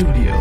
Studio.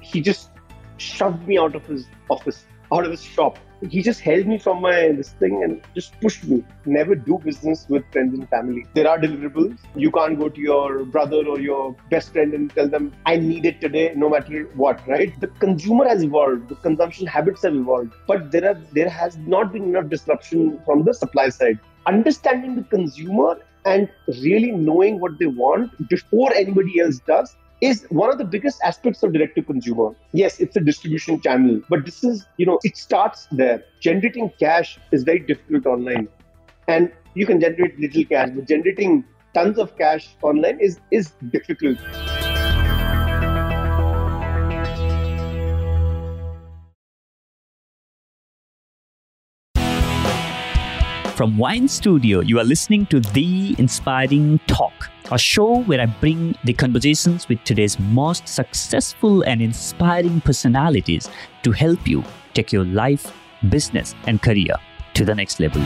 He just shoved me out of his office, out of his shop. He just held me from my this thing and just pushed me. Never do business with friends and family. There are deliverables. You can't go to your brother or your best friend and tell them, I need it today, no matter what, right? The consumer has evolved, the consumption habits have evolved, but there are there has not been enough disruption from the supply side. Understanding the consumer and really knowing what they want before anybody else does is one of the biggest aspects of direct to consumer. Yes, it's a distribution channel, but this is, you know, it starts there. Generating cash is very difficult online. And you can generate little cash, but generating tons of cash online is is difficult. From Wyn Studio, you are listening to The Inspiring Talk, a show where I bring the conversations with today's most successful and inspiring personalities to help you take your life, business, and career to the next level.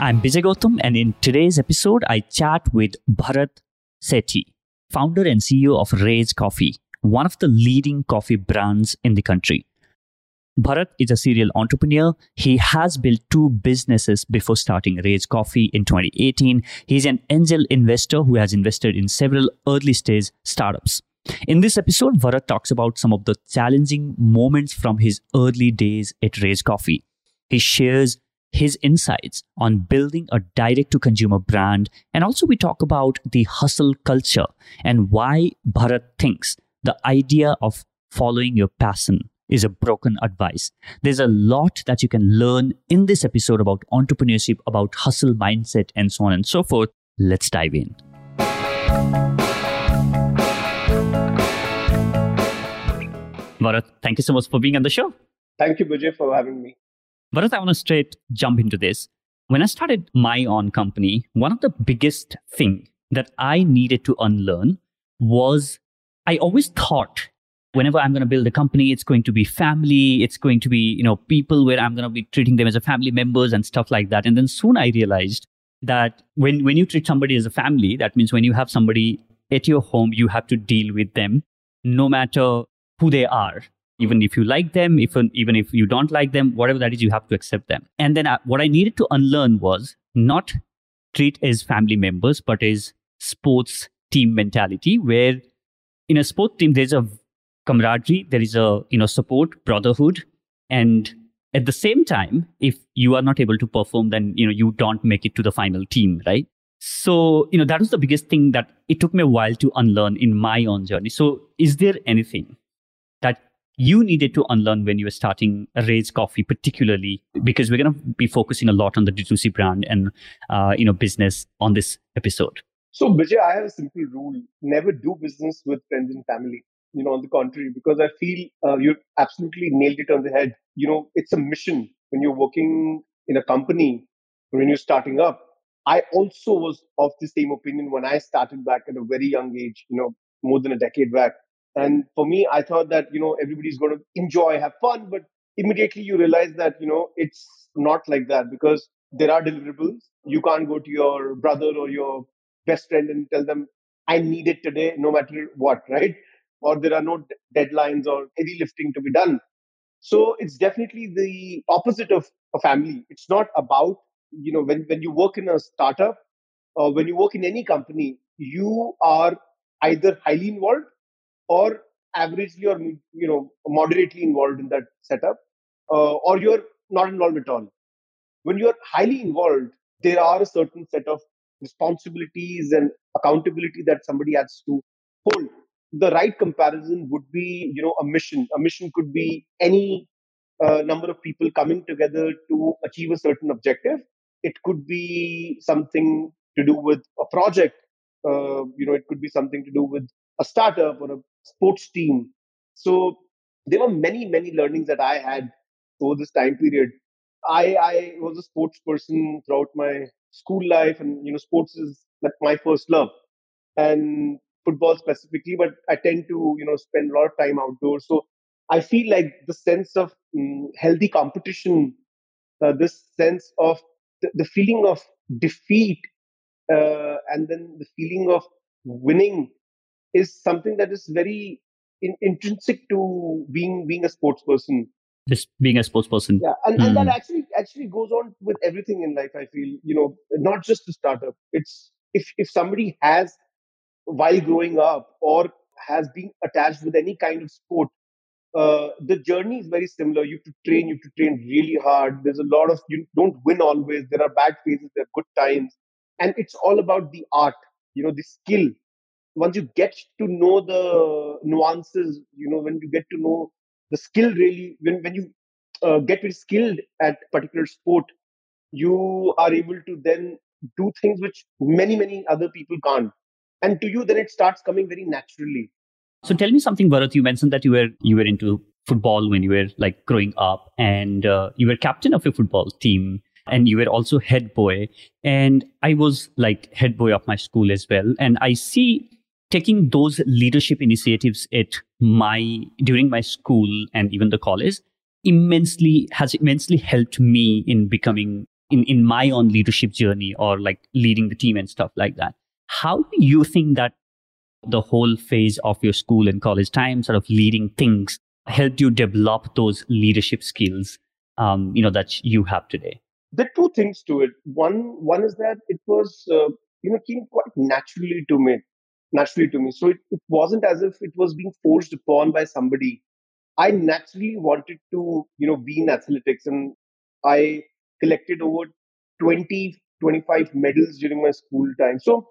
I'm Bijay Gautam, and in today's episode, I chat with Bharat Sethi, founder and CEO of Rage Coffee, one of the leading coffee brands in the country. Bharat is a serial entrepreneur. He has built two businesses before starting Rage Coffee in 2018. He's an angel investor who has invested in several early stage startups. In this episode, Bharat talks about some of the challenging moments from his early days at Rage Coffee. He shares his insights on building a direct to consumer brand. And also, we talk about the hustle culture and why Bharat thinks the idea of following your passion is a broken advice. There's a lot that you can learn in this episode about entrepreneurship, about hustle mindset, and so on and so forth. Let's dive in. Bharat, thank you so much for being on the show. Thank you, Bijay, for having me. Bharat, I want to straight jump into this. When I started my own company, one of the biggest thing that I needed to unlearn was I always thought whenever I'm going to build a company, it's going to be family, it's going to be, you know, people where I'm going to be treating them as a family members and stuff like that. And then soon I realized that when, when you treat somebody as a family, that means when you have somebody at your home, you have to deal with them no matter who they are. Even if you like them, if, even if you don't like them, whatever that is, you have to accept them. And then I, uh, what I needed to unlearn was not treat as family members, but as sports team mentality, where in a sport team, there's a camaraderie, there is a you know support, brotherhood, and at the same time, if you are not able to perform, then you know you don't make it to the final team, right? So you know that was the biggest thing that it took me a while to unlearn in my own journey. So is there anything that you needed to unlearn when you were starting Rage Coffee, particularly because we're going to be focusing a lot on the D2C brand and uh, you know business on this episode. So, Bijay, I have a simple rule never do business with friends and family. You know, on the contrary, because I feel uh, you absolutely nailed it on the head. You know, it's a mission when you're working in a company, when you're starting up. I also was of the same opinion when I started back at a very young age, you know, more than a decade back. And for me, I thought that, you know, everybody's going to enjoy, have fun, but immediately you realize that, you know, it's not like that because there are deliverables. You can't go to your brother or your best friend and tell them, I need it today, no matter what, right? Or there are no deadlines or heavy lifting to be done. So it's definitely the opposite of a family. It's not about, you know, when, when you work in a startup or when you work in any company, you are either highly involved or averagely or, you know, moderately involved in that setup, uh, or you're not involved at all. When you're highly involved, there are a certain set of responsibilities and accountability that somebody has to hold. The right comparison would be you know a mission. A mission could be any uh, number of people coming together to achieve a certain objective. It could be something to do with a project. Uh, you know it could be something to do with a startup or a sports team. So there were many many learnings that i had over this time period. I i was a sports person throughout my school life and you know sports is like my first love. And football specifically but i tend to you know spend a lot of time outdoors so i feel like the sense of um, healthy competition uh, this sense of the, the feeling of defeat uh, and then the feeling of winning is something that is very in, intrinsic to being being a sports person just being a sports person yeah and, mm. and that hmm. actually actually goes on with everything in life i feel you know not just the startup it's if if somebody has while growing up or has been attached with any kind of sport uh, the journey is very similar. You have to train, you have to train really hard. There's a lot of, you don't win always. There are bad phases, there are good times. And it's all about the art, you know, the skill. Once you get to know the nuances, you know, when you get to know the skill really, when, when you uh, get very skilled at particular sport, you are able to then do things which many, many other people can't. And to you, then it starts coming very naturally so tell me something, Bharat. You mentioned that you were you were into football when you were like growing up, and uh, you were captain of a football team, and you were also head boy. And I was like head boy of my school as well. And I see taking those leadership initiatives at my during my school and even the college immensely has immensely helped me in becoming in in my own leadership journey or like leading the team and stuff like that. How do you think that the whole phase of your school and college time, sort of leading things, helped you develop those leadership skills, um, you know, that you have today? There are two things to it. One, one is that it was, uh, you know, came quite naturally to me, naturally to me. So it, it wasn't as if it was being forced upon by somebody. I naturally wanted to, you know, be in athletics, and I collected over 20, 25 medals during my school time. So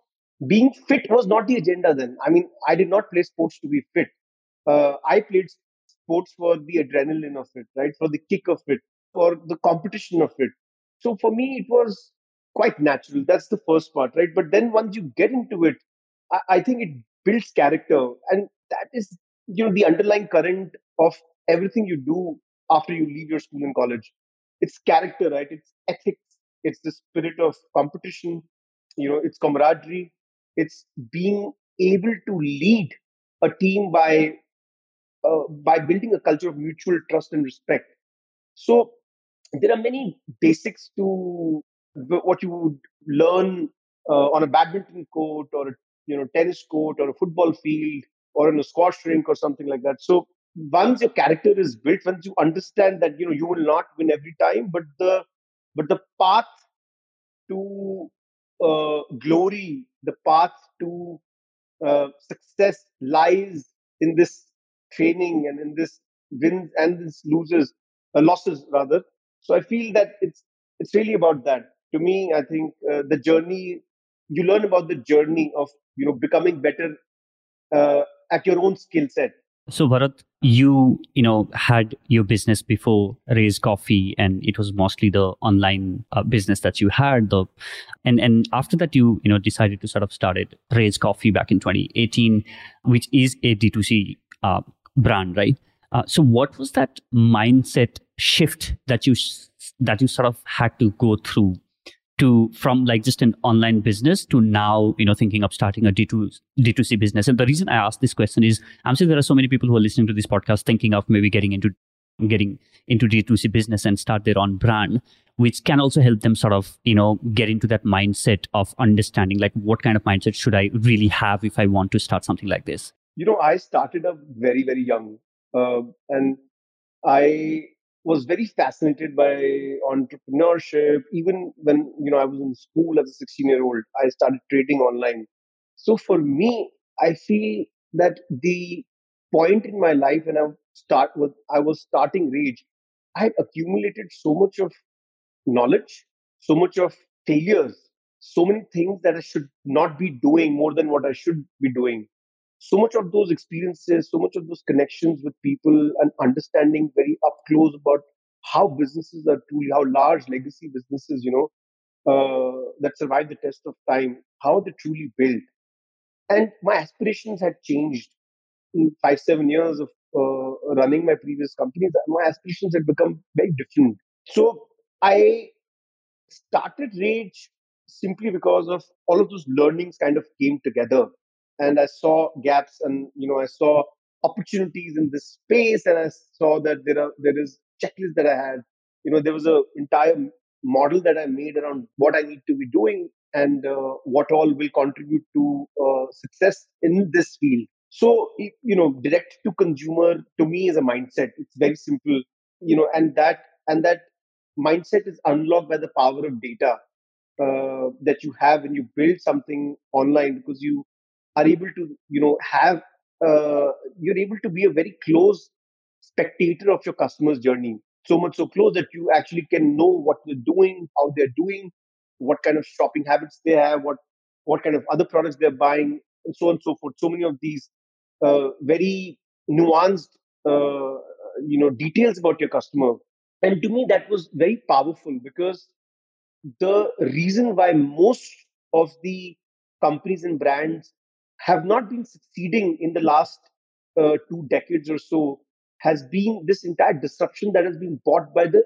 being fit was not the agenda then. I mean, I did not play sports to be fit. Uh, I played sports for the adrenaline of it, right? For the kick of it, for the competition of it. So for me, it was quite natural. That's the first part, right? But then once you get into it, I, I think it builds character. And that is, you know, the underlying current of everything you do after you leave your school and college. It's character, right? It's ethics. It's the spirit of competition. You know, it's camaraderie it's being able to lead a team by uh, by building a culture of mutual trust and respect. So there are many basics to what you would learn uh, on a badminton court or a you know tennis court or a football field or in a squash rink or something like that. So once your character is built, once you understand that you know you will not win every time, but the but the path to uh, glory, the path to uh, success lies in this training and in this wins and this loses, uh, losses rather. So I feel that it's it's really about that. To me, I think uh, the journey you learn about the journey of you know becoming better uh, at your own skill set so Bharat, you you know had your business before Rage Coffee, and it was mostly the online uh, business that you had. The and and after that, you you know decided to sort of started Rage Coffee back in 2018, which is a D2C uh, brand, right? Uh, so what was that mindset shift that you that you sort of had to go through to from like just an online business to now you know thinking of starting a d2 d2c business. And the reason i ask this question is i'm sure there are so many people who are listening to this podcast thinking of maybe getting into getting into d2c business and start their own brand which can also help them sort of you know get into that mindset of understanding like what kind of mindset should i really have if i want to start something like this? You know i started up very very young uh, and i was very fascinated by entrepreneurship. Even when you know I was in school as a 16 year old, I started trading online. So for me, I feel that the point in my life when I start with I was starting Rage, I had accumulated so much of knowledge, so much of failures, so many things that I should not be doing more than what I should be doing so much of those experiences, so much of those connections with people, and understanding very up close about how businesses are truly, how large legacy businesses, you know, uh, that survive the test of time, how they truly built. And my aspirations had changed in five, seven years of uh, running my previous companies. My aspirations had become very different. So I started Rage simply because of all of those learnings kind of came together and I saw gaps and you know I saw opportunities in this space and I saw that there are there is checklist that I had you know there was a entire model that I made around what I need to be doing and uh, what all will contribute to uh, success in this field. So you know, direct to consumer to me is a mindset. It's very simple, you know, and that and that mindset is unlocked by the power of data uh, that you have when you build something online because you are able to you know have uh, you're able to be a very close spectator of your customer's journey. So much so close that you actually can know what they're doing how they're doing what kind of shopping habits they have what what kind of other products they're buying and so on and so forth. So many of these uh, very nuanced uh, you know details about your customer. And to me that was very powerful because the reason why most of the companies and brands have not been succeeding in the last uh, two decades or so has been this entire disruption that has been brought by the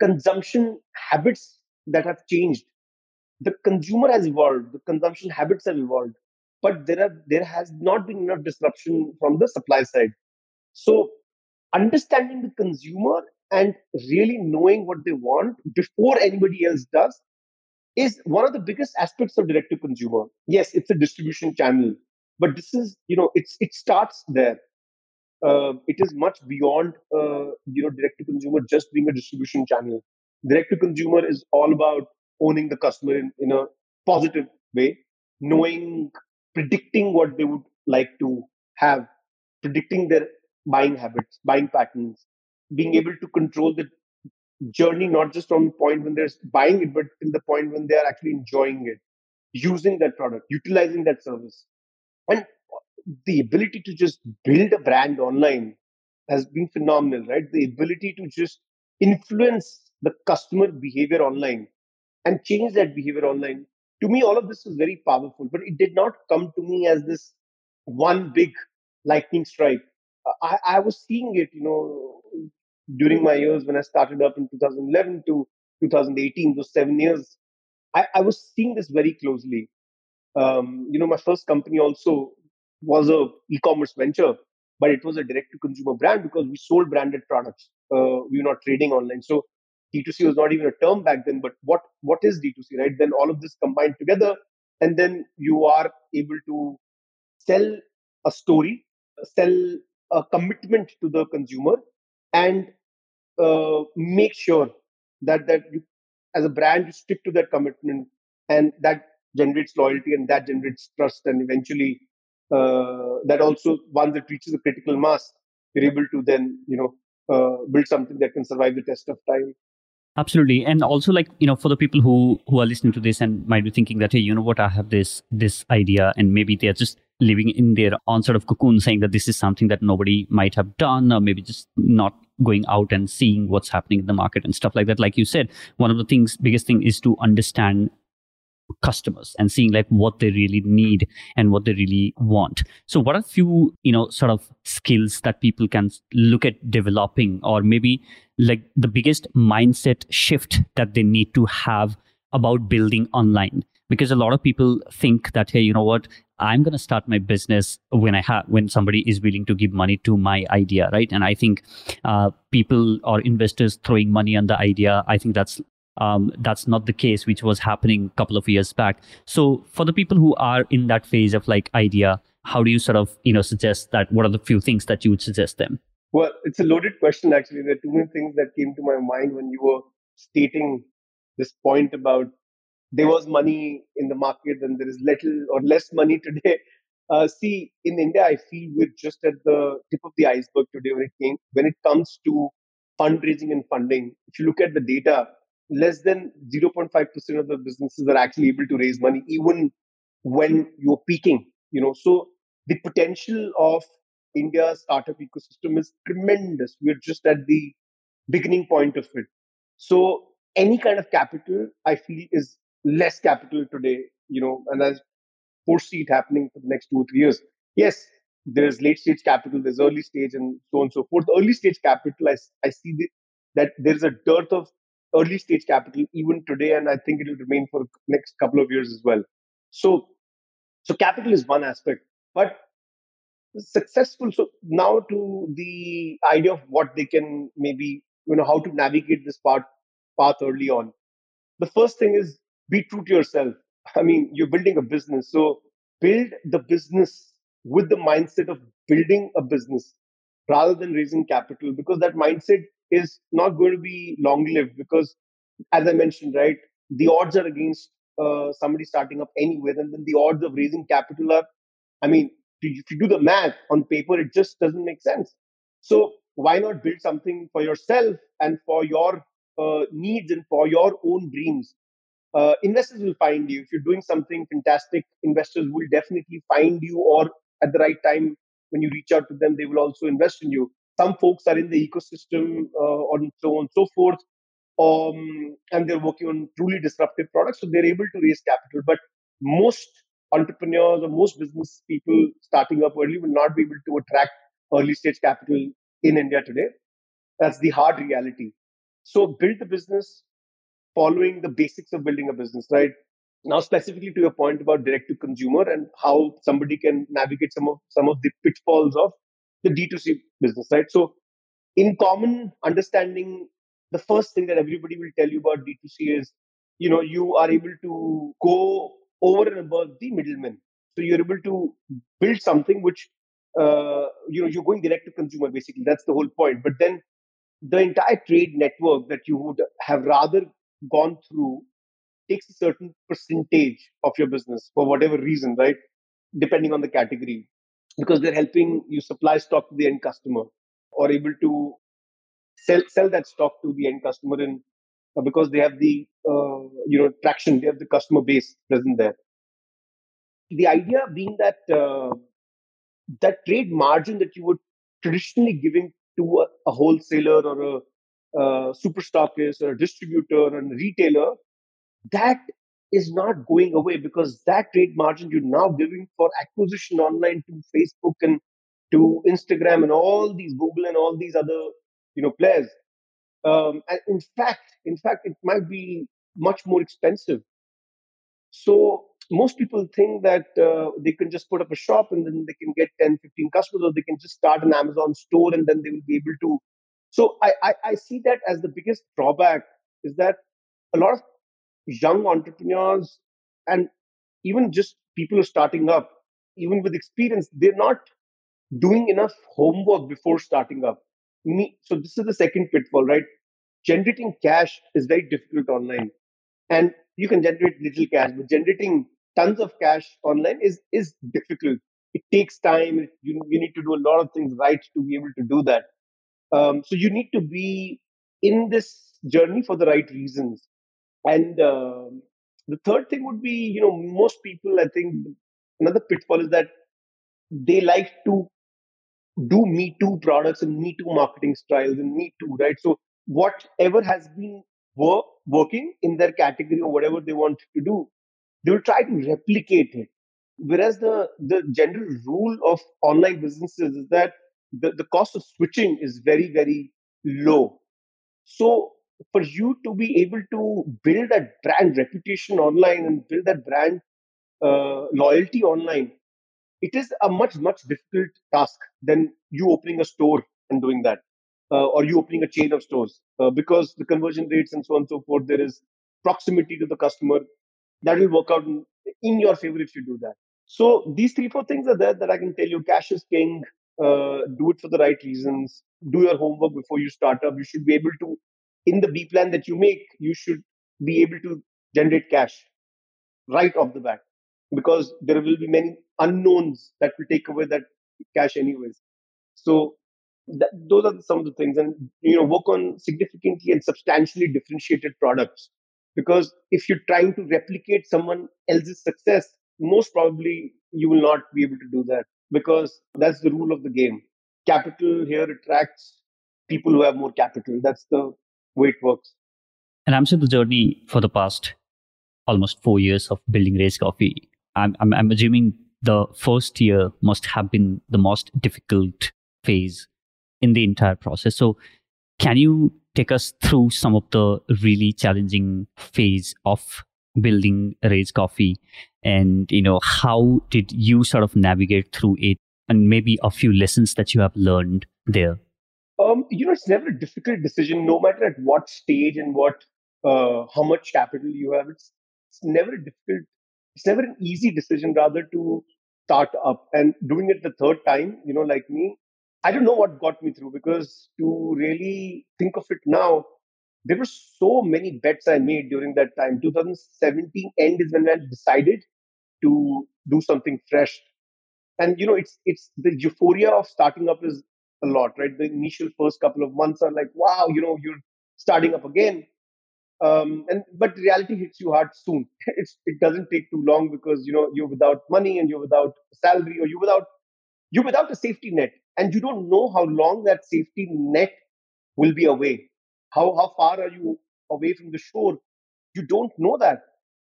consumption habits that have changed. The consumer has evolved, the consumption habits have evolved, but there are there has not been enough disruption from the supply side. So understanding the consumer and really knowing what they want before anybody else does is one of the biggest aspects of direct to consumer. Yes, it's a distribution channel, but this is, you know, it's it starts there. Uh, it is much beyond, uh, you know, direct to consumer just being a distribution channel. Direct to consumer is all about owning the customer in, in a positive way, knowing, predicting what they would like to have, predicting their buying habits, buying patterns, being able to control the journey not just from the point when they're buying it, but till the point when they are actually enjoying it, using that product, utilizing that service. And uh, the ability to just build a brand online has been phenomenal, right? The ability to just influence the customer behavior online and change that behavior online. To me, all of this was very powerful, but it did not come to me as this one big lightning strike. Uh, I, I was seeing it, you know, during my years when I started up in 2011 to 2018, those seven years, I, I was seeing this very closely. Um, you know, my first company also was a e-commerce venture, but it was a direct-to-consumer brand because we sold branded products. Uh, we were not trading online, so D2C was not even a term back then. But what what is D2C, right? Then all of this combined together, and then you are able to sell a story, sell a commitment to the consumer, and uh, make sure that that you, as a brand you stick to that commitment and that generates loyalty and that generates trust and eventually uh, that also once it reaches a critical mass you're able to then you know uh, build something that can survive the test of time. Absolutely. And also like you know for the people who who are listening to this and might be thinking that hey you know what i have this this idea and maybe they're just living in their own sort of cocoon saying that this is something that nobody might have done or maybe just not going out and seeing what's happening in the market and stuff like that. Like you said one of the things biggest thing is to understand customers and seeing like what they really need and what they really want. So what are a few you know sort of skills that people can look at developing or maybe like the biggest mindset shift that they need to have about building online? Because a lot of people think that hey you know what? I'm going to start my business when i have when somebody is willing to give money to my idea right? And i think uh, people or investors throwing money on the idea i think that's um, that's not the case which was happening a couple of years back. So for the people who are in that phase of like idea how do you sort of you know suggest that? What are the few things that you would suggest them? Well it's a loaded question actually. There are too many things that came to my mind when you were stating this point about there was money in the market and there is little or less money today. Uh, see in india i feel we're just at the tip of the iceberg today when it came when it comes to fundraising and funding. If you look at the data less than 0.5% of the businesses are actually able to raise money even when you're peaking you know? So the potential of india's startup ecosystem is tremendous. We're just at the beginning point of it. So any kind of capital i feel is less capital today you know and i foresee it happening for the next two or three years. Yes there's late stage capital there's early stage and so on and so forth. Early stage capital i, I see the, that there's a dearth of early stage capital even today, and I think it will remain for next couple of years as well. So, so capital is one aspect, but successful. So now to the idea of what they can maybe you know how to navigate this part path early on. The first thing is be true to yourself. I mean, you're building a business, so build the business with the mindset of building a business rather than raising capital because that mindset is not going to be long lived because as i mentioned right the odds are against uh, somebody starting up anywhere and then the odds of raising capital are i mean if you do the math on paper it just doesn't make sense. So why not build something for yourself and for your uh, needs and for your own dreams? Uh, investors will find you. If you're doing something fantastic investors will definitely find you or at the right time when you reach out to them they will also invest in you some folks are in the ecosystem uh, and so on and so forth um, and they're working on truly disruptive products so they're able to raise capital. But most entrepreneurs or most business people starting up early will not be able to attract early stage capital in india today. That's the hard reality. So build the business following the basics of building a business right? Now specifically to your point about direct to consumer and how somebody can navigate some of some of the pitfalls of the d2c business right? So in common understanding the first thing that everybody will tell you about d2c is you know you are able to go over and above the middleman so you're able to build something which uh, you know you're going direct to consumer basically. That's the whole point. But then the entire trade network that you would have rather gone through takes a certain percentage of your business for whatever reason, right? Depending on the category, because they're helping you supply stock to the end customer or able to sell sell that stock to the end customer in uh, because they have the uh, you know traction, they have the customer base present there. The idea being that uh, that trade margin that you would traditionally giving to a, a wholesaler or a, a super stockist or a distributor and retailer that is not going away because that trade margin you're now giving for acquisition online to Facebook and to Instagram and all these Google and all these other you know players. Um, and in fact, in fact, it might be much more expensive. So most people think that uh, they can just put up a shop and then they can get 10, 15 customers, or they can just start an Amazon store and then they will be able to. So I, I, I see that as the biggest drawback is that a lot of young entrepreneurs and even just people who are starting up, even with experience, they're not doing enough homework before starting up. So this is the second pitfall, right? Generating cash is very difficult online, and you can generate little cash, but generating tons of cash online is is difficult. It takes time. You you need to do a lot of things right to be able to do that. Um, so you need to be in this journey for the right reasons. And uh, the third thing would be, you know, most people, I think, another pitfall is that they like to do Me Too products and Me Too marketing styles and Me Too, right? So whatever has been work, working in their category or whatever they want to do, they will try to replicate it. Whereas the, the general rule of online businesses is that the, the cost of switching is very, very low. So for you to be able to build that brand reputation online and build that brand uh, loyalty online, it is a much, much difficult task than you opening a store and doing that, uh, or you opening a chain of stores, uh, because the conversion rates and so on and so forth, there is proximity to the customer that will work out in, your favor if you do that. So these three, four things are there that I can tell you. Cash is king. Uh, do it for the right reasons. Do your homework before you start up. You should be able to in the B plan that you make, you should be able to generate cash right off the bat because there will be many unknowns that will take away that cash anyways. So that, those are some of the things, and you know, work on significantly and substantially differentiated products. Because if you're trying to replicate someone else's success, most probably you will not be able to do that because that's the rule of the game. Capital here attracts people who have more capital. That's the way it works. And I'm seeing the journey for the past almost four years of building Rage Coffee. I'm, I'm, I'm assuming the first year must have been the most difficult phase in the entire process. So, can you take us through some of the really challenging phase of building Rage Coffee, and you know how did you sort of navigate through it, and maybe a few lessons that you have learned there? Um, you know, it's never a difficult decision, no matter at what stage and what, uh, how much capital you have. It's, it's never a difficult, it's never an easy decision, rather to start up and doing it the third time. You know, like me, I don't know what got me through because to really think of it now, there were so many bets I made during that time. 2017 end is when I decided to do something fresh and you know it's it's the euphoria of starting up is a lot right? The initial first couple of months are like wow you know you're starting up again. Um, and but reality hits you hard soon. It's it doesn't take too long because you know you're without money and you're without salary or you're without you're without a safety net. And you don't know how long that safety net will be away. How how far are you away from the shore? You don't know that.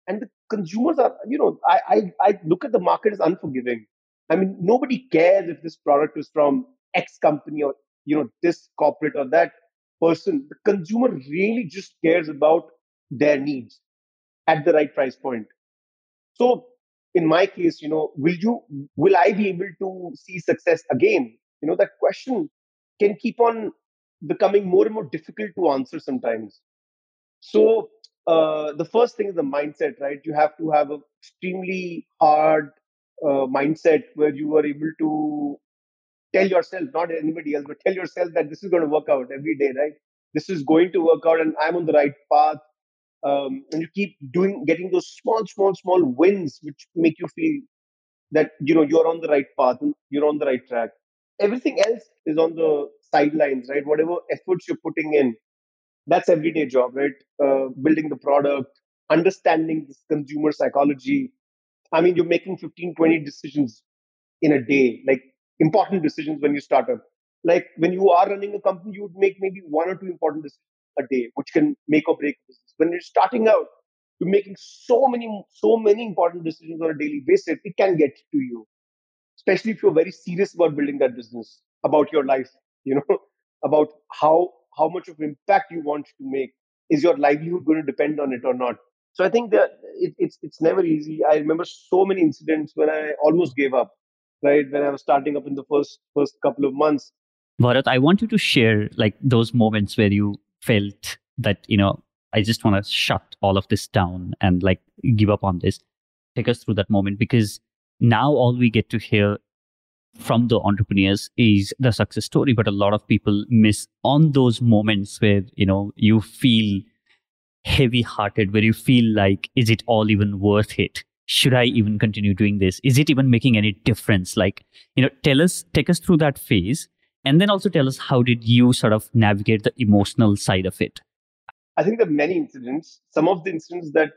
And the consumers are you know i i, I look at the market as unforgiving. I mean nobody cares if this product is from x company or you know this corporate or that person the consumer really just cares about their needs at the right price point. So in my case you know will you will i be able to see success again? You know that question can keep on becoming more and more difficult to answer sometimes. So uh, the first thing is the mindset, right? You have to have an extremely hard uh, mindset where you are able to tell yourself, not anybody else, but tell yourself that this is going to work out every day, right? This is going to work out, and I'm on the right path. Um, and you keep doing, getting those small, small, small wins, which make you feel that you know you're on the right path and you're on the right track. Everything else is on the sidelines, right? Whatever efforts you're putting in, that's everyday job right uh, building the product understanding this consumer psychology i mean you're making 15 20 decisions in a day like important decisions when you start up. Like when you are running a company you would make maybe one or two important decisions a day which can make or break a business. When you're starting out you're making so many so many important decisions on a daily basis it can get to you. Especially if you're very serious about building that business about your life you know about how how much of impact you want to make. Is your livelihood going to depend on it or not? So i think that it, it's it's never easy. I remember so many incidents when i almost gave up right when i was starting up in the first first couple of months Bharat, I want you to share like those moments where you felt that, you know, I just want to shut all of this down and like give up on this. Take us through that moment because now all we get to hear from the entrepreneurs is the success story but a lot of people miss on those moments where you know you feel heavy hearted where you feel like is it all even worth it should i even continue doing this? Is it even making any difference? Like you know tell us take us through that phase and then also tell us how did you sort of navigate the emotional side of it? I think there are many incidents. Some of the incidents that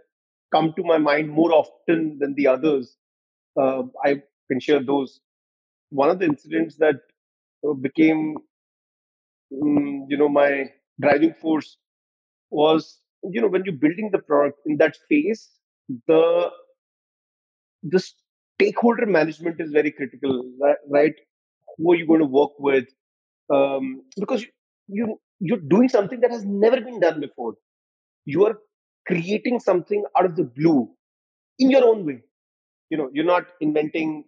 come to my mind more often than the others uh, i can share those. One of the incidents that uh, became, um, you know, my driving force was, you know, when you're building the product in that phase, the the stakeholder management is very critical, right? Who are you going to work with? Um, because you you're doing something that has never been done before. You are creating something out of the blue in your own way. You know, you're not inventing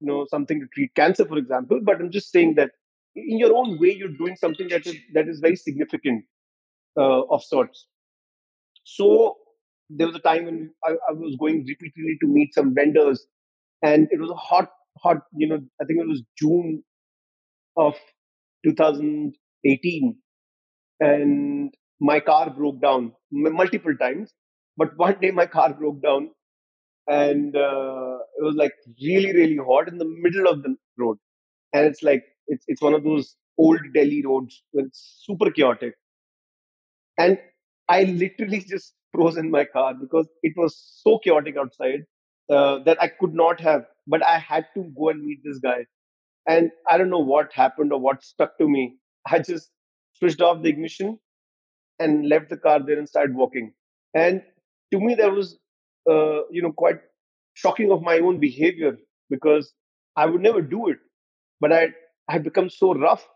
you know something to treat cancer for example but i'm just saying that in your own way you're doing something that is that is very significant uh, of sorts so there was a time when I, I, was going repeatedly to meet some vendors and it was a hot hot you know i think it was june of 2018 and my car broke down multiple times but one day my car broke down and uh, it was like really really hot in the middle of the road and it's like it's it's one of those old delhi roads where it's super chaotic. And i literally just froze in my car because it was so chaotic outside uh, that i could not have but i had to go and meet this guy. And i don't know what happened or what stuck to me. I just switched off the ignition and left the car there and started walking. And to me that was uh, you know, quite shocking of my own behavior because I would never do it. But I I had become so rough,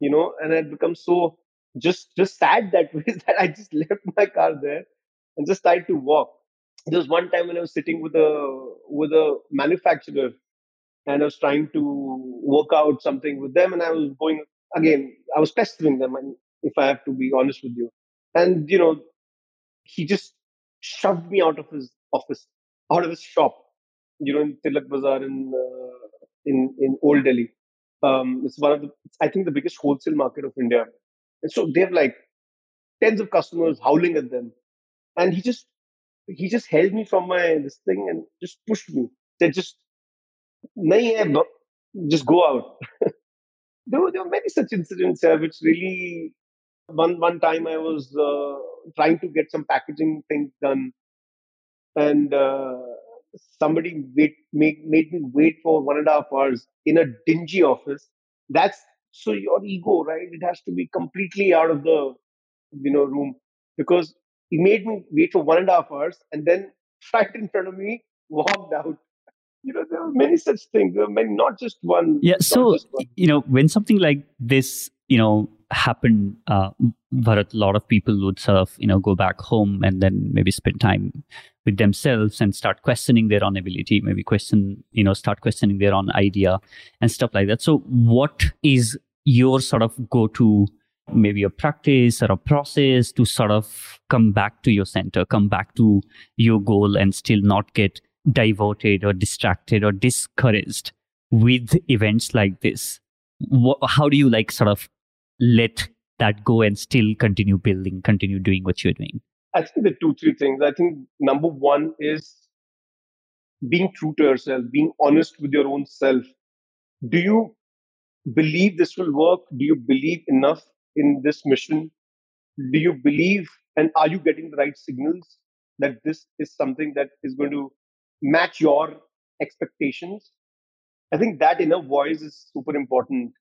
you know, and I had become so just just sad that way that I just left my car there and just tried to walk. There was one time when I was sitting with a with a manufacturer and I was trying to work out something with them, and I was going again, I was pestering them, and if I have to be honest with you, and you know, he just shoved me out of his office, out of his shop, you know, in Tilak Bazaar in uh, in in Old Delhi. Um, it's one of the, I think, the biggest wholesale market of India, and so they have like tens of customers howling at them, and he just he just held me from my this thing and just pushed me. Said just, nahi hai, just go out. there were there were many such incidents here, which really one one time I was uh, trying to get some packaging things done, and uh, somebody wait make, made me wait for one and a half hours in a dingy office. That's so your ego, right? It has to be completely out of the you know room because he made me wait for one and a half hours, and then right in front of me walked out you know there were many such things there were many not just one yeah so one. you know when something like this you know happened uh Bharat, a lot of people would sort of you know go back home and then maybe spend time with themselves and start questioning their own ability maybe question you know start questioning their own idea and stuff like that. So what is your sort of go to maybe a practice or a process to sort of come back to your center come back to your goal and still not get diverted or distracted or discouraged with events like this? How do you like sort of let that go and still continue building continue doing what you're doing? I think the two three things. I think number one is being true to yourself being honest with your own self. Do you believe this will work? Do you believe enough in this mission? Do you believe and are you getting the right signals that this is something that is going to match your expectations. I think that inner voice is super important.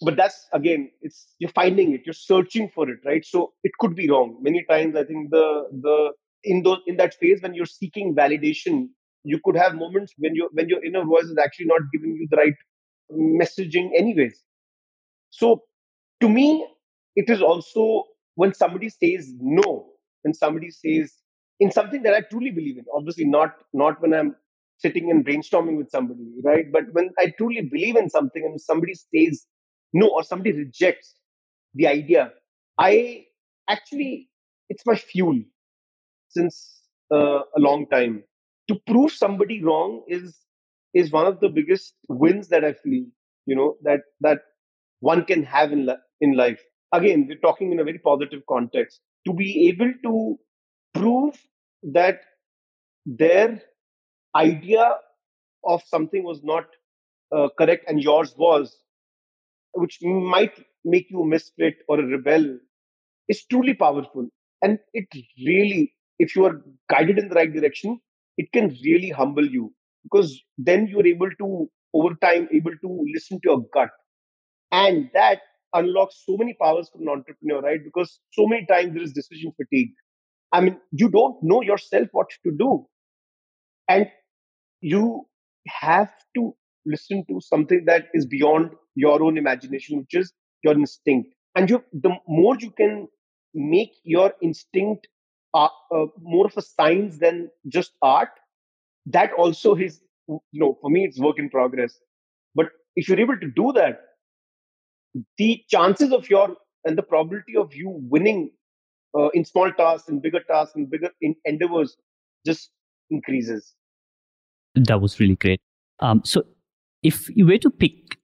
But that's again, it's you're finding it, you're searching for it, right? So it could be wrong. Many times I think the the in those in that phase when you're seeking validation, you could have moments when you when your inner voice is actually not giving you the right messaging anyways. So to me, it is also when somebody says no, when somebody says in something that I truly believe in. Obviously, not not when I'm sitting and brainstorming with somebody, right? But when I truly believe in something and somebody says no or somebody rejects the idea, I actually it's my fuel since uh, a long time. To prove somebody wrong is is one of the biggest wins that I feel. You know that that one can have in in life. Again, we're talking in a very positive context. To be able to prove that their idea of something was not uh, correct and yours was, which might make you a misfit or a rebel, is truly powerful. And it really, if you are guided in the right direction, it can really humble you because then you're able to, over time, able to listen to your gut. And that unlocks so many powers for an entrepreneur, right? Because so many times there is decision fatigue I mean, you don't know yourself what to do. And you have to listen to something that is beyond your own imagination, which is your instinct. And you, the more you can make your instinct uh, uh, more of a science than just art, that also is, you know, for me, it's work in progress. But if you're able to do that, the chances of your and the probability of you winning uh, in small tasks and bigger tasks and bigger in endeavors just increases. That was really great. Um, so, if you were to pick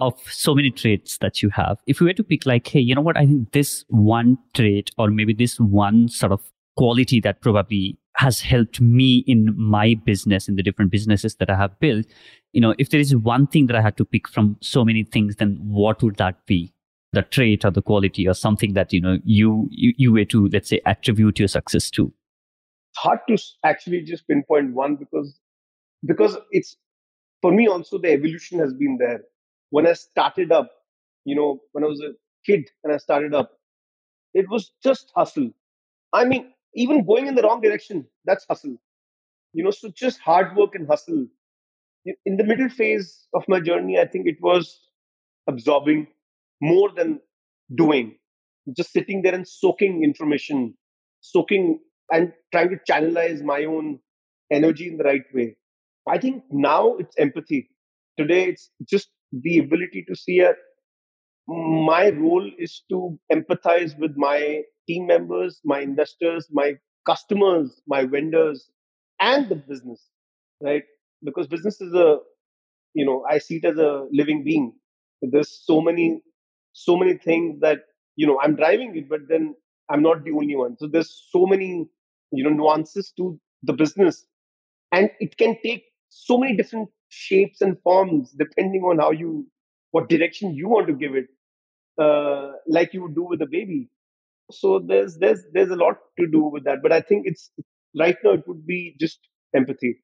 of so many traits that you have, if you were to pick, like, hey, you know what, I think this one trait or maybe this one sort of quality that probably has helped me in my business in the different businesses that I have built, you know, if there is one thing that I had to pick from so many things, then what would that be? the trait or the quality or something that you know you you, you were to let's say attribute your success to? It's hard to actually just pinpoint one because because it's for me also the evolution has been there when i started up you know when i was a kid and i started up it was just hustle. I mean even going in the wrong direction that's hustle. You know so just hard work and hustle. In the middle phase of my journey i think it was absorbing more than doing. Just sitting there and soaking information soaking and trying to channelize my own energy in the right way. I think now it's empathy. Today it's just the ability to see a my role is to empathize with my team members, my investors, my customers, my vendors, and the business, right? Because business is a, you know, I see it as a living being. There's so many, so many things that, you know, I'm driving it, but then I'm not the only one. So there's so many, you know, nuances to the business. And it can take so many different shapes and forms depending on how you, what direction you want to give it uh, like you would do with a baby. So there's there's there's a lot to do with that. But I think it's right now it would be just empathy.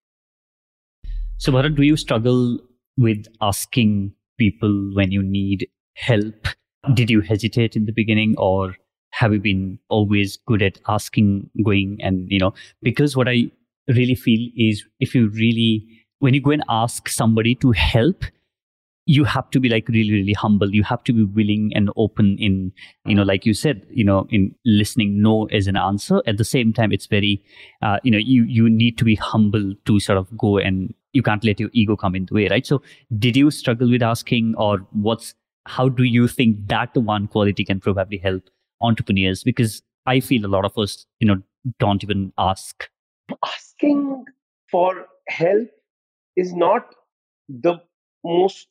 So Bharat, do you struggle with asking people when you need help? Did you hesitate in the beginning or have you been always good at asking, going and you know, because what I really feel is if you really when you go and ask somebody to help, you have to be like really really humble. You have to be willing and open in you know like you said you know in listening no as an answer. At the same time it's very uh, you know you you need to be humble to sort of go and you can't let your ego come in the way right? So did you struggle with asking or what's how do you think that one quality can probably help entrepreneurs? Because i feel a lot of us you know don't even ask. Asking for help is not the most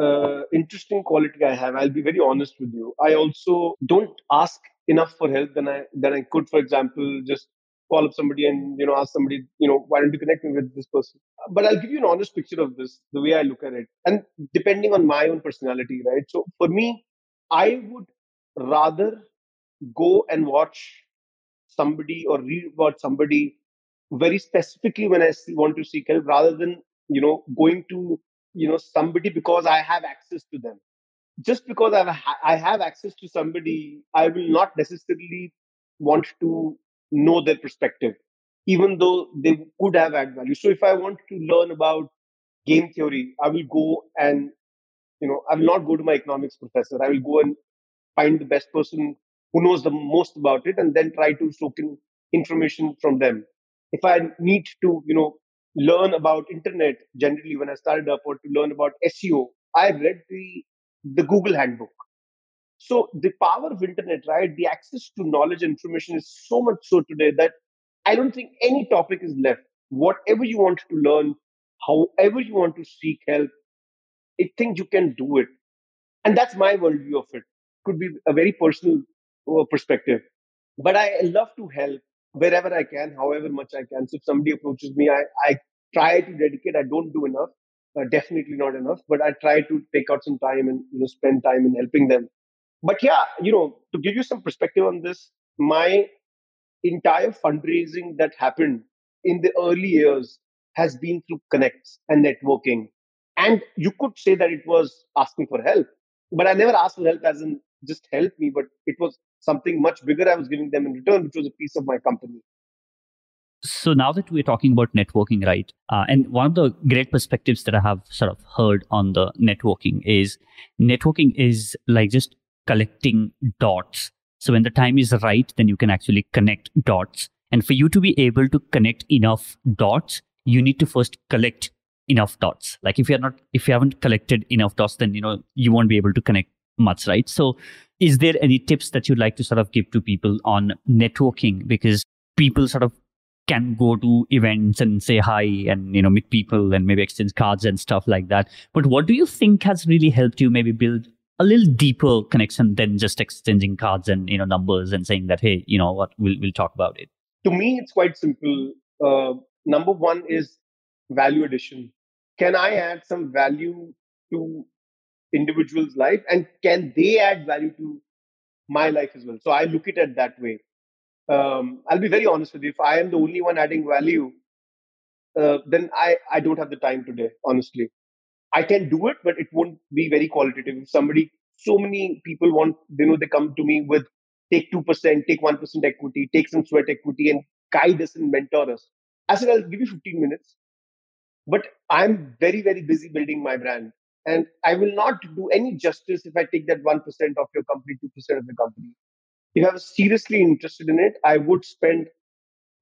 uh, interesting quality I have. I'll be very honest with you. I also don't ask enough for help than I than I could. For example, just call up somebody and you know ask somebody, you know, why don't you connect me with this person? But I'll give you an honest picture of this, the way I look at it, and depending on my own personality, right? So for me, I would rather go and watch somebody or read about somebody very specifically when I want to seek help, rather than you know going to you know somebody because i have access to them. Just because I've, i have access to somebody i will not necessarily want to know their perspective even though they could have add value. So if i want to learn about game theory i will go and you know i will not go to my economics professor. I will go and find the best person who knows the most about it and then try to soak in information from them. If i need to you know learn about internet generally when I started up or to learn about SEO, I read the the Google handbook. So the power of internet, right? The access to knowledge and information is so much so today that I don't think any topic is left. Whatever you want to learn, however you want to seek help, I think you can do it. And that's my worldview of it. Could be a very personal uh, perspective. But I love to help wherever I can, however much I can. So if somebody approaches me, I, I try to dedicate. I don't do enough, uh, definitely not enough, but I try to take out some time and you know spend time in helping them. But yeah, you know, to give you some perspective on this, my entire fundraising that happened in the early years has been through connects and networking. And you could say that it was asking for help, but I never asked for help as in just help me, but it was something much bigger I was giving them in return, which was a piece of my company. So now that we're talking about networking, right? Uh, and one of the great perspectives that I have sort of heard on the networking is networking is like just collecting dots. So when the time is right, then you can actually connect dots. And for you to be able to connect enough dots, you need to first collect enough dots. Like if you're not, if you haven't collected enough dots, then you know you won't be able to connect much, right? So is there any tips that you'd like to sort of give to people on networking? Because people sort of can go to events and say hi and you know meet people and maybe exchange cards and stuff like that. But what do you think has really helped you maybe build a little deeper connection than just exchanging cards and you know numbers and saying that hey you know what we'll, we'll talk about it? To me it's quite simple. Uh, number one is value addition. Can i add some value to individual's life? And can they add value to my life as well? So i look at it that way um, I'll be very honest with you. If I am the only one adding value, uh, then I, I don't have the time today, honestly. I can do it, but it won't be very qualitative. If somebody, so many people want, they know they come to me with take 2%, take 1% equity, take some sweat equity and guide us and mentor us. I said, I'll give you 15 minutes, but I'm very, very busy building my brand. And I will not do any justice if I take that 1% of your company, 2% of the company if I was seriously interested in it, I would spend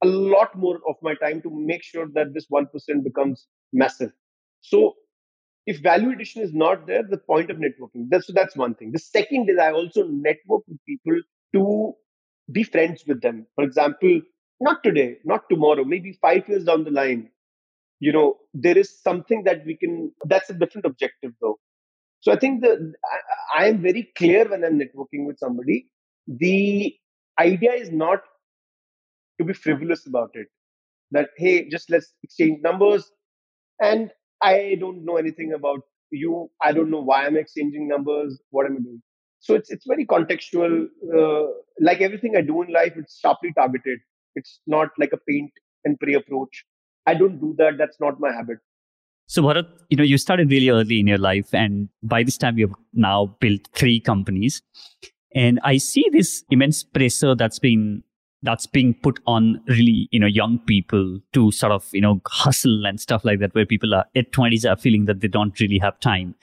a lot more of my time to make sure that this 1% becomes massive. So if value addition is not there, the point of networking. That's that's one thing. The second is I also network with people to be friends with them. For example, not today, not tomorrow, maybe five years down the line, you know, there is something that we can. That's a different objective, though. So I think that I, I am very clear when I'm networking with somebody. The idea is not to be frivolous about it. That hey, just let's exchange numbers, and I don't know anything about you. I don't know why I'm exchanging numbers. What am I doing? So it's it's very contextual. Uh, like everything I do in life, it's sharply targeted. It's not like a paint and pray approach. I don't do that. That's not my habit. So Bharat, you know, you started really early in your life, and by this time you've now built three companies. And I see this immense pressure that's been that's being put on really you know young people to sort of you know hustle and stuff like that where people are at 20s are feeling that they don't really have time.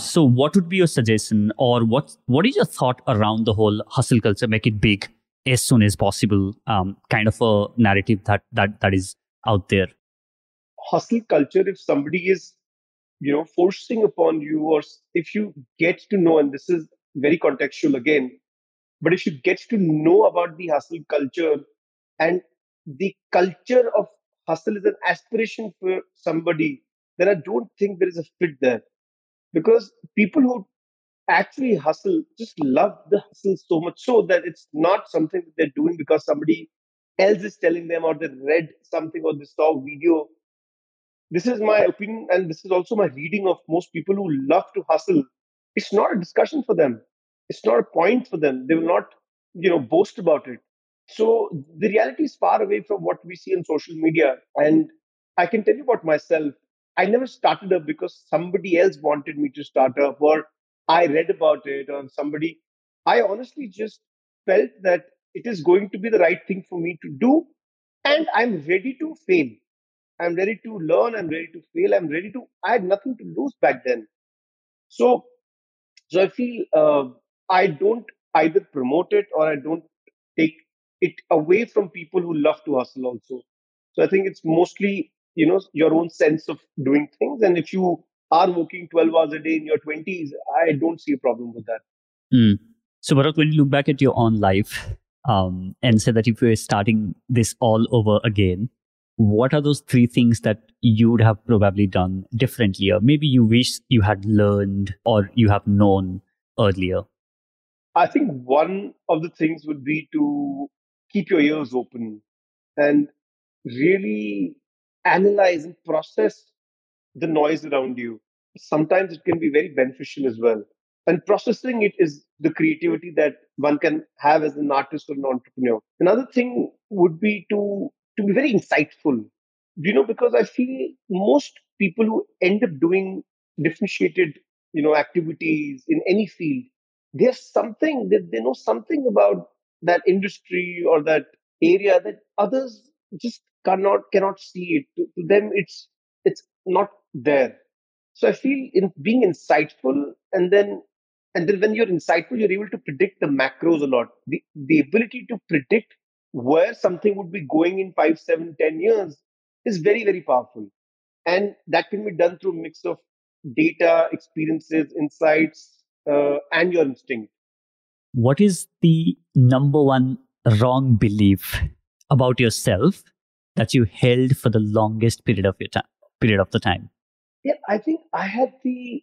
So what would be your suggestion or what what is your thought around the whole hustle culture? Make it big as soon as possible um, kind of a narrative that that that is out there. Hustle culture if somebody is you know forcing upon you or if you get to know and this is very contextual again but if you get to know about the hustle culture and the culture of hustle is an aspiration for somebody, then I don't think there is a fit there. Because people who actually hustle just love the hustle so much so that it's not something that they're doing because somebody else is telling them or they read something or they saw a video. This is my opinion, and this is also my reading of most people who love to hustle. It's not a discussion for them it's not a point for them. They will not, you know, boast about it. So the reality is far away from what we see on social media. And I can tell you about myself. I never started up because somebody else wanted me to start up or I read about it or somebody. I honestly just felt that it is going to be the right thing for me to do. And I'm ready to fail. I'm ready to learn. I'm ready to fail. I'm ready to, I had nothing to lose back then. So, so I feel uh, I don't either promote it or I don't take it away from people who love to hustle also. So I think it's mostly, you know, your own sense of doing things. And if you are working 12 hours a day in your 20s, I don't see a problem with that. Mm. So, Bharat, when you look back at your own life um, and say that if you were starting this all over again, what are those three things that you would have probably done differently, or maybe you wish you had learned or you have known earlier? I think one of the things would be to keep your ears open and really analyze and process the noise around you. Sometimes it can be very beneficial as well. And processing it is the creativity that one can have as an artist or an entrepreneur. Another thing would be to to be very insightful. You know, because I feel most people who end up doing differentiated, you know, activities in any field there's something that they know something about that industry or that area that others just cannot cannot see it. To, to them it's it's not there. So i feel in being insightful and then and then when you're insightful you're able to predict the macros a lot. The the ability to predict where something would be going in five seven ten years is very very powerful and that can be done through a mix of data experiences insights uh, and your instinct. What is the number one wrong belief about yourself that you held for the longest period of your time? Period of the time. Yeah, I think I had the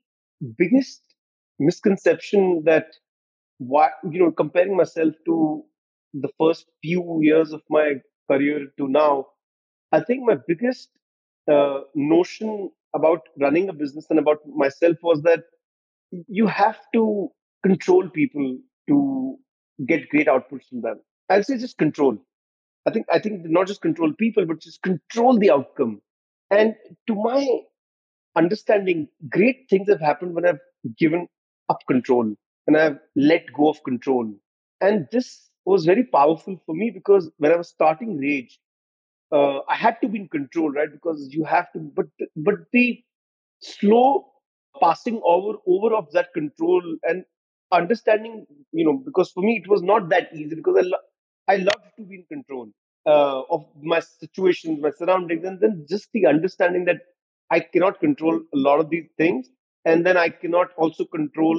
biggest misconception that why you know comparing myself to the first few years of my career to now, I think my biggest uh, notion about running a business and about myself was that you have to control people to get great outputs from them. I'll say just control. I think I think not just control people, but just control the outcome. And to my understanding, great things have happened when I've given up control and I've let go of control. And this was very powerful for me because when I was starting Rage, uh, I had to be in control, right? Because you have to, but but the slow passing over over of that control and understanding you know because for me it was not that easy because i lo- i loved to be in control uh, of my situations my surroundings and then just the understanding that i cannot control a lot of these things and then I cannot also control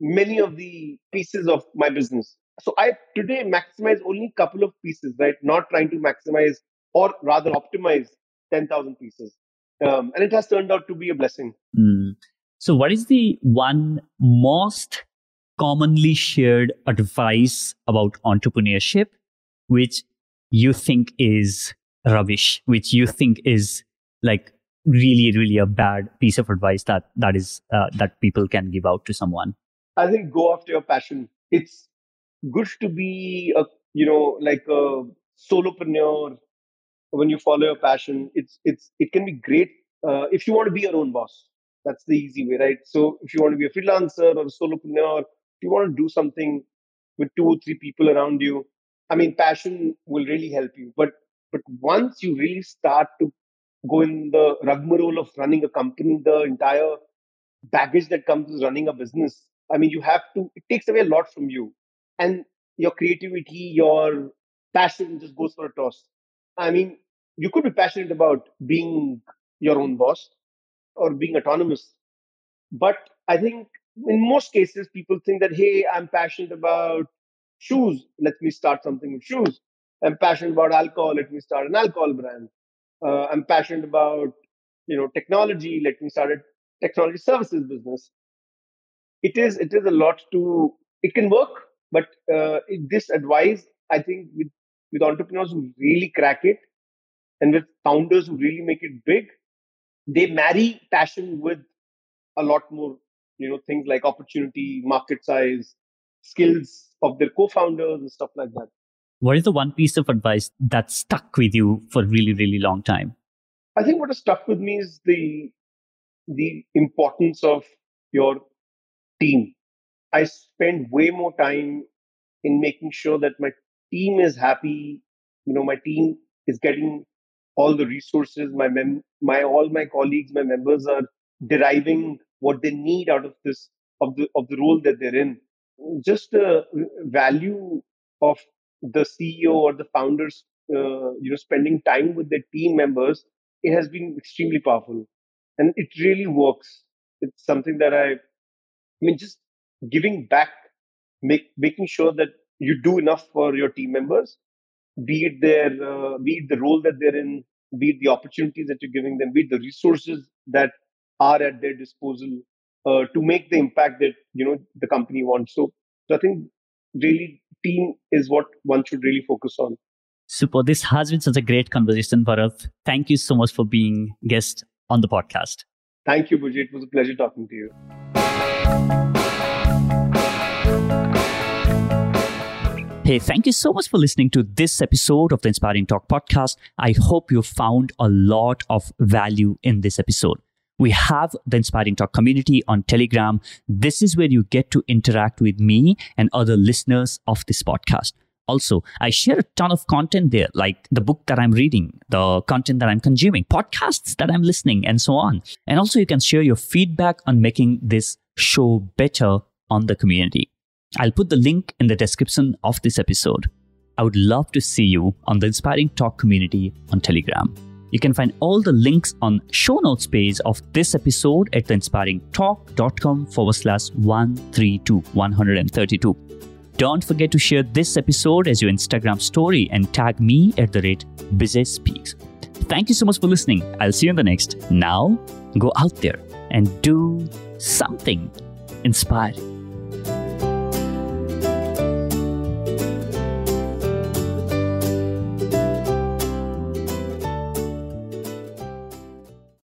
many of the pieces of my business. So I today maximize only a couple of pieces, right? Not trying to maximize or rather optimize 10,000 pieces. Um, and it has turned out to be a blessing. Mm. So, what is the one most commonly shared advice about entrepreneurship which you think is rubbish, which you think is like really, really a bad piece of advice that that is uh, that people can give out to someone? I think go after your passion. It's good to be a you know like a solopreneur when you follow your passion. It's it's it can be great uh, if you want to be your own boss. That's the easy way, right? So if you want to be a freelancer or a solopreneur, if you want to do something with two or three people around you, I mean, passion will really help you. But but once you really start to go in the rigmarole of running a company, the entire baggage that comes with running a business, I mean, you have to. It takes away a lot from you, and your creativity, your passion just goes for a toss. I mean, you could be passionate about being your own boss or being autonomous, but I think in most cases, people think that, hey, I'm passionate about shoes. Let me start something with shoes. I'm passionate about alcohol. Let me start an alcohol brand. Uh, I'm passionate about, you know, technology. Let me start a technology services business. It is, it is a lot to, it can work, but uh, this advice, I think with, with entrepreneurs who really crack it and with founders who really make it big, they marry passion with a lot more you know things like opportunity market size skills of their co-founders and stuff like that. What is the one piece of advice that stuck with you for a really really long time? I think what has stuck with me is the the importance of your team i spend way more time in making sure that my team is happy you know my team is getting all the resources my mem- my all my colleagues my members are deriving what they need out of this of the of the role that they're in. Just the value of the CEO or the founders, uh, you know, spending time with their team members, it has been extremely powerful, and it really works. It's something that I, I mean, just giving back, make making sure that you do enough for your team members, be it their, uh, be it the role that they're in, be it the opportunities that you're giving them, be it the resources that are at their disposal uh, to make the impact that you know the company wants. So, so I think really team is what one should really focus on. Super. This has been such a great conversation, Bharat. Thank you so much for being guest on the podcast. Thank you, Bijay. It was a pleasure talking to you. Hey, thank you so much for listening to this episode of the Inspiring Talk podcast. I hope you found a lot of value in this episode. We have the Inspiring Talk community on Telegram. This is where you get to interact with me and other listeners of this podcast. Also, I share a ton of content there, like the book that I'm reading, the content that I'm consuming, podcasts that I'm listening, and so on. And also, you can share your feedback on making this show better on the community. I'll put the link in the description of this episode. I would love to see you on the Inspiring Talk community on Telegram. You can find all the links on show notes page of this episode at theinspiringtalk.com forward slash 132, 132. Don't forget to share this episode as your Instagram story and tag me at the rate Bijay Speaks. Thank you so much for listening. I'll see you in the next. Now, go out there and do something inspiring.